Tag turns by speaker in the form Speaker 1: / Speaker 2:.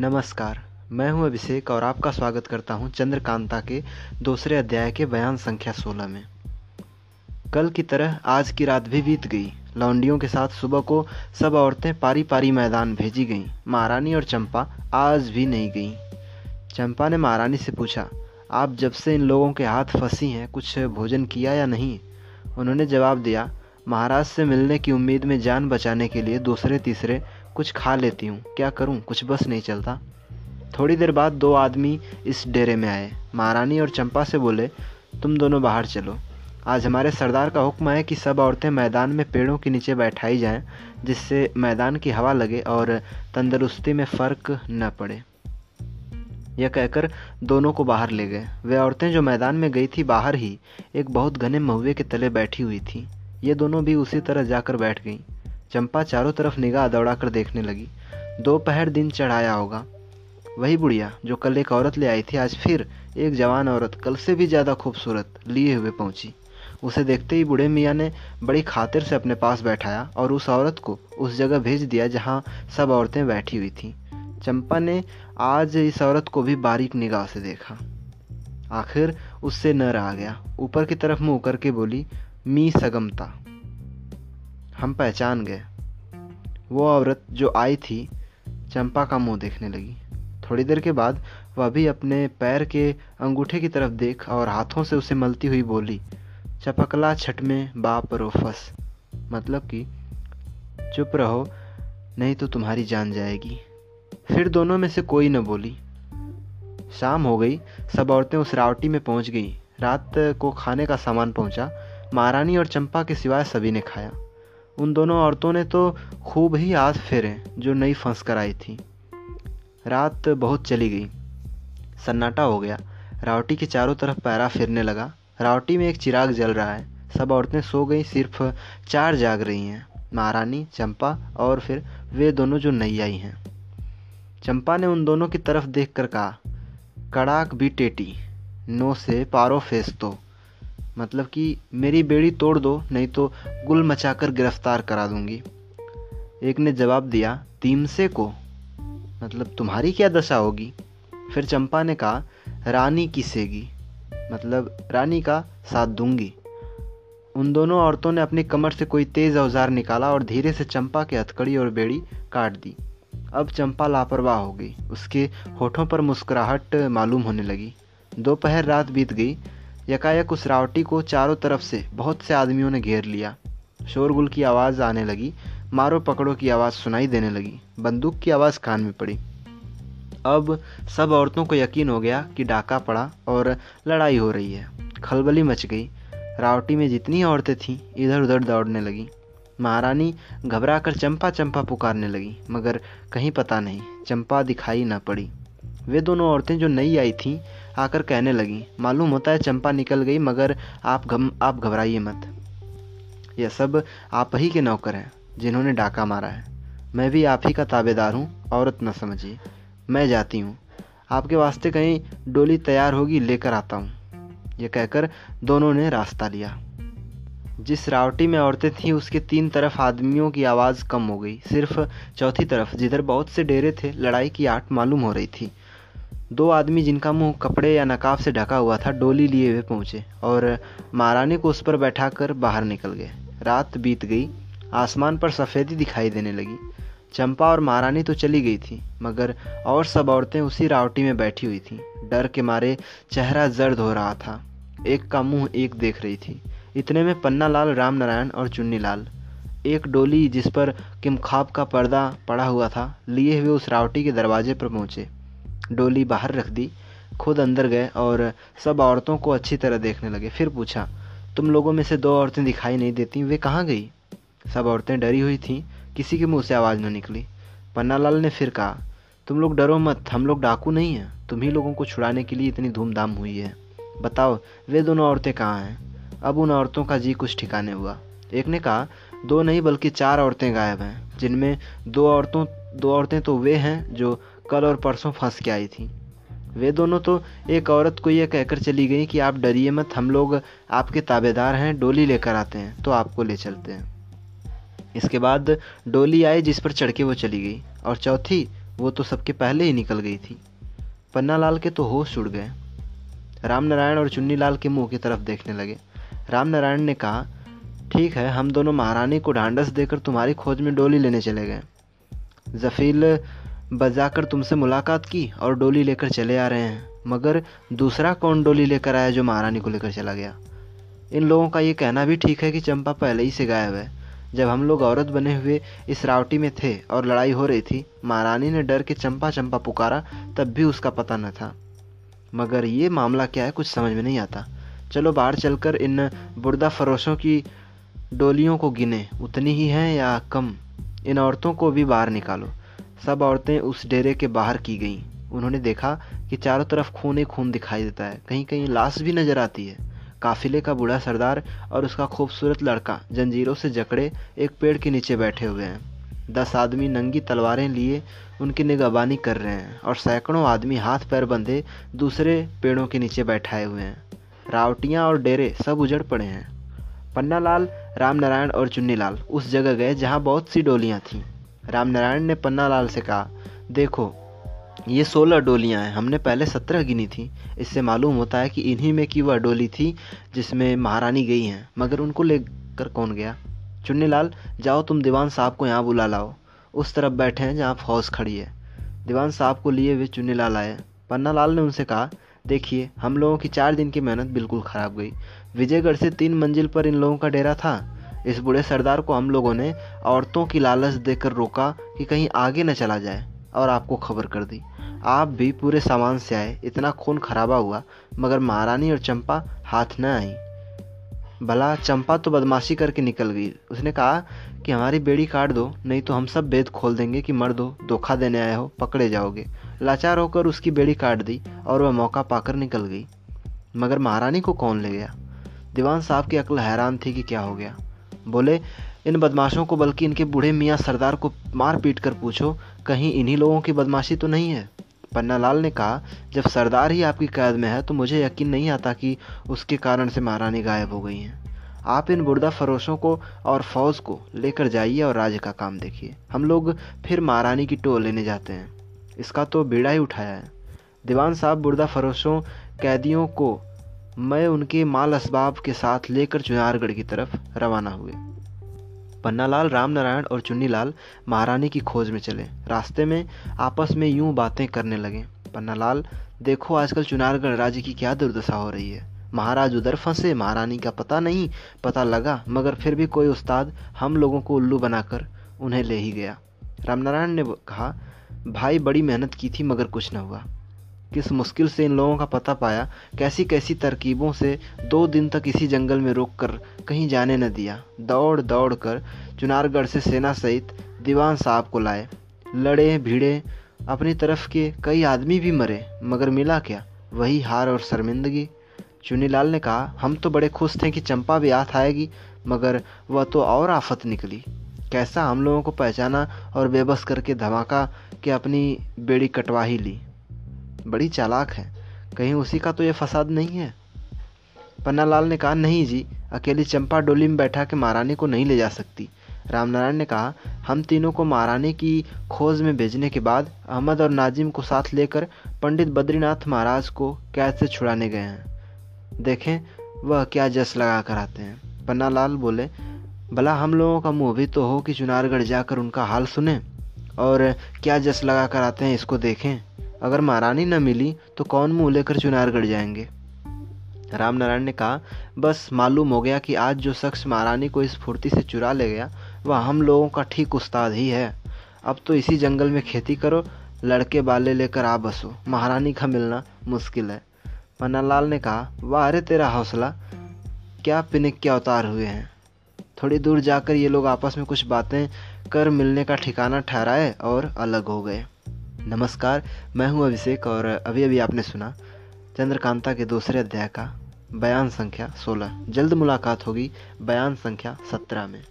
Speaker 1: नमस्कार, मैं हूँ अभिषेक और आपका स्वागत करता हूँ चंद्रकांता के दूसरे अध्याय के बयान संख्या 16 में। कल की तरह आज की रात भी बीत गई। लौंडियों के साथ सुबह को सब औरतें पारी पारी मैदान भेजी गईं। महारानी और चंपा आज भी नहीं गईं। चंपा ने महारानी से पूछा, आप जब से इन लोगों के हाथ फंसी हैं, कुछ भोजन किया या नहीं? उन्होंने जवाब दिया, महाराज से मिलने की उम्मीद में जान बचाने के लिए दूसरे तीसरे कुछ खा लेती हूँ। क्या करूँ? कुछ बस नहीं चलता। थोड़ी देर बाद दो आदमी इस डेरे में आए। महारानी और चंपा से बोले, तुम दोनों बाहर चलो। आज हमारे सरदार का हुक्म है कि सब औरतें मैदान में पेड़ों के नीचे बैठाई जाएँ, जिससे मैदान की हवा लगे और तंदुरुस्ती में फ़र्क न पड़े। यह कहकर दोनों को बाहर ले गए। वे औरतें जो मैदान में गई थी बाहर ही, एक बहुत घने महुए के तले बैठी हुई थी। ये दोनों भी उसी तरह जाकर बैठ गईं। चंपा चारों तरफ़ निगाह दौड़ाकर देखने लगी। दोपहर दिन चढ़ाया होगा। वही बुढ़िया, जो कल एक औरत ले आई थी, आज फिर एक जवान औरत कल से भी ज़्यादा खूबसूरत लिए हुए पहुँची। उसे देखते ही बूढ़े मियाँ ने बड़ी खातिर से अपने पास बैठाया और उस औरत को उस जगह भेज दिया जहाँ सब औरतें बैठी हुई थीं। चंपा ने आज इस औरत को भी बारीक निगाह से देखा। आखिर उससे न रहा गया। ऊपर की तरफ़ मुँह करके बोली, मी सगमता। हम पहचान गए। वो औरत जो आई थी, चंपा का मुँह देखने लगी। थोड़ी देर के बाद वह भी अपने पैर के अंगूठे की तरफ़ देख और हाथों से उसे मलती हुई बोली, चपकला छठ में बाप रो फस। मतलब कि चुप रहो, नहीं तो तुम्हारी जान जाएगी फिर दोनों में से कोई न बोली। शाम हो गई, सब औरतें उस रावटी में पहुँच गई। रात को खाने का सामान पहुँचा, महारानी और चंपा के सिवाय सभी ने खाया। उन दोनों औरतों ने तो खूब ही आस फेरे जो नई फंस कर आई थी। रात बहुत चली गई। सन्नाटा हो गया। रावटी के चारों तरफ़ पैरा फिरने लगा। रावटी में एक चिराग जल रहा है। सब औरतें सो गई, सिर्फ़ चार जाग रही हैं। महारानी, चंपा और फिर वे दोनों जो नई आई हैं। चंपा ने उन दोनों की तरफ़ देख कर कहा, कड़ाक भी टेटी, नो से पारो फेस तो। मतलब कि मेरी बेड़ी तोड़ दो, नहीं तो गुल मचाकर गिरफ़्तार करा दूँगी। एक ने जवाब दिया तीमसे को। मतलब तुम्हारी क्या दशा होगी? फिर चंपा ने कहा, रानी किसेगी? मतलब रानी का साथ दूँगी। उन दोनों औरतों ने अपनी कमर से कोई तेज औज़ार निकाला और धीरे से चंपा के हथकड़ी और बेड़ी काट दी। अब चंपा लापरवाह हो गई। उसके होठों पर मुस्कुराहट मालूम होने लगी। दोपहर रात बीत गई। यकायक उस रावटी को चारों तरफ़ से बहुत से आदमियों ने घेर लिया। शोरगुल की आवाज़ आने लगी, मारो पकड़ो की आवाज़ सुनाई देने लगी, बंदूक की आवाज़ कान में पड़ी। अब सब औरतों को यकीन हो गया कि डाका पड़ा और लड़ाई हो रही है। खलबली मच गई। रावटी में जितनी औरतें थीं इधर उधर दौड़ने लगी। महारानी घबरा कर चंपा चंपा पुकारने लगी, मगर कहीं पता नहीं, चंपा दिखाई न पड़ी। वे दोनों औरतें जो नई आई थीं, आकर कहने लगीं, मालूम होता है चंपा निकल गई, मगर आप घम, आप घबराइए मत। यह सब आप ही के नौकर हैं, जिन्होंने डाका मारा है। मैं भी आप ही का ताबेदार हूँ, औरत न समझिए। मैं जाती हूँ। आपके वास्ते कहीं डोली तैयार होगी, लेकर आता हूँ। यह कहकर दोनों ने रास्ता लिया। जिस रावटी में औरतें थीं, उसके तीन तरफ़ आदमियों की आवाज़ कम हो गई। सिर्फ़ चौथी तरफ़, जिधर बहुत से डेरे थे, लड़ाई की आट मालूम हो रही थी। दो आदमी जिनका मुँह कपड़े या नकाब से ढका हुआ था, डोली लिए हुए पहुँचे और महारानी को उस पर बैठाकर बाहर निकल गए। रात बीत गई, आसमान पर सफ़ेदी दिखाई देने लगी। चंपा और महारानी तो चली गई थी, मगर और सब औरतें उसी रावटी में बैठी हुई थीं। डर के मारे चेहरा जर्द हो रहा था। एक का मुँह एक देख रही थी। इतने में पन्ना लाल राम नारायण और चुन्नी लाल एक डोली जिस पर किमखाब का पर्दा पड़ा हुआ था, लिए हुए उस रावटी के दरवाजे पर पहुँचे। डोली बाहर रख दी, खुद अंदर गए और सब औरतों को अच्छी तरह देखने लगे। फिर पूछा, तुम लोगों में से दो औरतें दिखाई नहीं देती, वे कहाँ गई? सब औरतें डरी हुई थीं, किसी के मुँह से आवाज़ न निकली। पन्नालाल ने फिर कहा, तुम लोग डरो मत, हम लोग डाकू नहीं हैं। तुम ही लोगों को छुड़ाने के लिए इतनी धूमधाम हुई है। बताओ, वे दोनों औरतें कहाँ हैं? अब उन औरतों का जी कुछ ठिकाने हुआ। एक ने कहा, दो नहीं, बल्कि चार औरतें गायब हैं, जिनमें दो औरतों, दो औरतें तो वे हैं, जो कल और परसों फंस के आई थी। वे दोनों तो एक औरत को यह कहकर चली गई कि आप डरिए मत, हम लोग आपके ताबेदार हैं, डोली लेकर आते हैं तो आपको ले चलते हैं। इसके बाद डोली आई जिस पर चढ़ के वो चली गई, और चौथी, वो तो सबके पहले ही निकल गई थी। पन्नालाल के तो होश उड़ गए। राम नारायण और चुन्नी लाल के मुँह की तरफ़ देखने लगे। राम नारायण ने कहा, ठीक है, हम दोनों महारानी को ढांढस देकर तुम्हारी खोज में डोली लेने चले गए। जफील बजाकर तुमसे मुलाकात की और डोली लेकर चले आ रहे हैं। मगर दूसरा कौन डोली लेकर आया जो महारानी को लेकर चला गया? इन लोगों का ये कहना भी ठीक है कि चंपा पहले ही से गायब है। जब हम लोग औरत बने हुए इस रावटी में थे और लड़ाई हो रही थी, महारानी ने डर के चंपा चंपा पुकारा, तब भी उसका पता न था। मगर ये मामला क्या है कुछ समझ में नहीं आता। चलो बाहर चलकर इन बुर्दा फरोशों की डोलियों को गिने। उतनी ही हैं या कम? इन औरतों को भी बाहर निकालो। सब औरतें उस डेरे के बाहर की गईं। उन्होंने देखा कि चारों तरफ़ खून ही खून दिखाई देता है। कहीं कहीं लाश भी नज़र आती है। काफिले का बूढ़ा सरदार और उसका खूबसूरत लड़का जंजीरों से जकड़े एक पेड़ के नीचे बैठे हुए हैं। दस आदमी नंगी तलवारें लिए उनकी निगहबानी कर रहे हैं और सैकड़ों आदमी हाथ पैर बंधे दूसरे पेड़ों के नीचे बैठाए हुए हैं। रावटियाँ और डेरे सब उजड़ पड़े हैं। पन्नालाल, रामनारायण और चुन्नीलाल उस जगह गए जहाँ बहुत सी डोलियाँ थीं। रामनारायण ने पन्नालाल से कहा, देखो, ये सोलह डोलियाँ हैं। हमने पहले सत्रह गिनी थी। इससे मालूम होता है कि इन्हीं में की वह डोली थी जिसमें महारानी गई हैं। मगर उनको लेकर कौन गया? चुन्नीलाल, जाओ तुम दीवान साहब को यहाँ बुला लाओ। उस तरफ़ बैठे हैं जहाँ फौज खड़ी है। दीवान साहब को लिए हुए चुन्नीलाल आए। पन्नालाल ने उनसे कहा, देखिए, हम लोगों की चार दिन की मेहनत बिल्कुल ख़राब गई। विजयगढ़ से तीन मंजिल पर इन लोगों का डेरा था। इस बूढ़े सरदार को हम लोगों ने औरतों की लालच देकर रोका कि कहीं आगे न चला जाए और आपको खबर कर दी। आप भी पूरे सामान से आए, इतना खून खराबा हुआ, मगर महारानी और चंपा हाथ न आई। भला चंपा तो बदमाशी करके निकल गई। उसने कहा कि हमारी बेड़ी काट दो, नहीं तो हम सब बेद खोल देंगे कि मर दो, धोखा देने आए हो, पकड़े जाओगे। लाचार होकर उसकी बेड़ी काट दी और वह मौका पाकर निकल गई। मगर महारानी को कौन ले गया? दीवान साहब की अक्ल हैरान थी कि क्या हो गया। बोले, इन बदमाशों को बल्कि इनके बूढ़े मियाँ सरदार को मार पीट कर पूछो, कहीं इन्हीं लोगों की बदमाशी तो नहीं है? पन्नालाल ने कहा, जब सरदार ही आपकी कैद में है तो मुझे यकीन नहीं आता कि उसके कारण से महारानी गायब हो गई हैं। आप इन बुर्दा फरोशों को और फौज को लेकर जाइए और राज्य का काम देखिए। हम लोग फिर महारानी की टो लेने जाते हैं। इसका तो बेड़ा ही उठाया है। दीवान साहब बुर्दा फरोशों, कैदियों को मैं उनके माल असबाब के साथ लेकर चुनारगढ़ की तरफ़ रवाना हुए। पन्नालाल, रामनारायण और चुन्नीलाल महारानी की खोज में चले। रास्ते में, आपस में यूँ बातें करने लगे। पन्नालाल, देखो आजकल चुनारगढ़ राज्य की क्या दुर्दशा हो रही है। महाराज उधर फंसे, महारानी का पता नहीं, पता लगा, मगर फिर भी कोई उस्ताद हम लोगों को उल्लू बनाकर उन्हें ले ही गया। रामनारायण ने कहा, भाई बड़ी मेहनत की थी, मगर कुछ न हुआ। किस मुश्किल से इन लोगों का पता पाया कैसी कैसी तरकीबों से दो दिन तक इसी जंगल में रोक कर कहीं जाने न दिया। दौड़ दौड़ कर चुनारगढ़ से सेना सहित दीवान साहब को लाए। लड़े, भिड़े, अपनी तरफ़ के कई आदमी भी मरे, मगर मिला क्या? वही हार और शर्मिंदगी। चुनीलाल ने कहा, हम तो बड़े खुश थे कि चंपा भी हाथ आएगी, मगर वह तो और आफत निकली। कैसा हम लोगों को पहचाना और बेबस करके धमाका के अपनी बेड़ी कटवा ही ली? बड़ी चालाक है। कहीं उसी का तो ये फसाद नहीं है? पन्नालाल ने कहा, नहीं जी, अकेली चंपा डोली में बैठा के महारानी को नहीं ले जा सकती। रामनारायण ने कहा, हम तीनों को महारानी की खोज में भेजने के बाद अहमद और नाजिम को साथ लेकर पंडित बद्रीनाथ महाराज को कैद से छुड़ाने गए हैं। देखें, वह क्या जस लगा कर आते हैं। पन्नालाल बोले, भला हम लोगों का मुँह भी तो हो कि चुनारगढ़ जाकर उनका हाल सुने? और क्या जस लगा कर आते हैं इसको देखें? अगर महारानी न मिली तो कौन मुँह लेकर चुनारगढ़ जाएँगे? रामनारायण ने कहा, बस मालूम हो गया कि आज जो शख्स महारानी को इस फुर्ती से चुरा ले गया, वह हम लोगों का ठीक उस्ताद ही है। अब तो इसी जंगल में खेती करो, लड़के बाले लेकर आ बसो। महारानी का मिलना मुश्किल है। पन्नालाल ने कहा, वाह, अरे तेरा हौसला। क्या पिनिक के अवतार हुए हैं? थोड़ी दूर जाकर ये लोग आपस में कुछ बातें कर मिलने का ठिकाना ठहराए और अलग हो गए। नमस्कार, मैं हूँ अभिषेक और अभी अभी आपने सुना चंद्रकांता के दूसरे अध्याय का बयान संख्या 16 जल्द मुलाकात होगी बयान संख्या 17 में।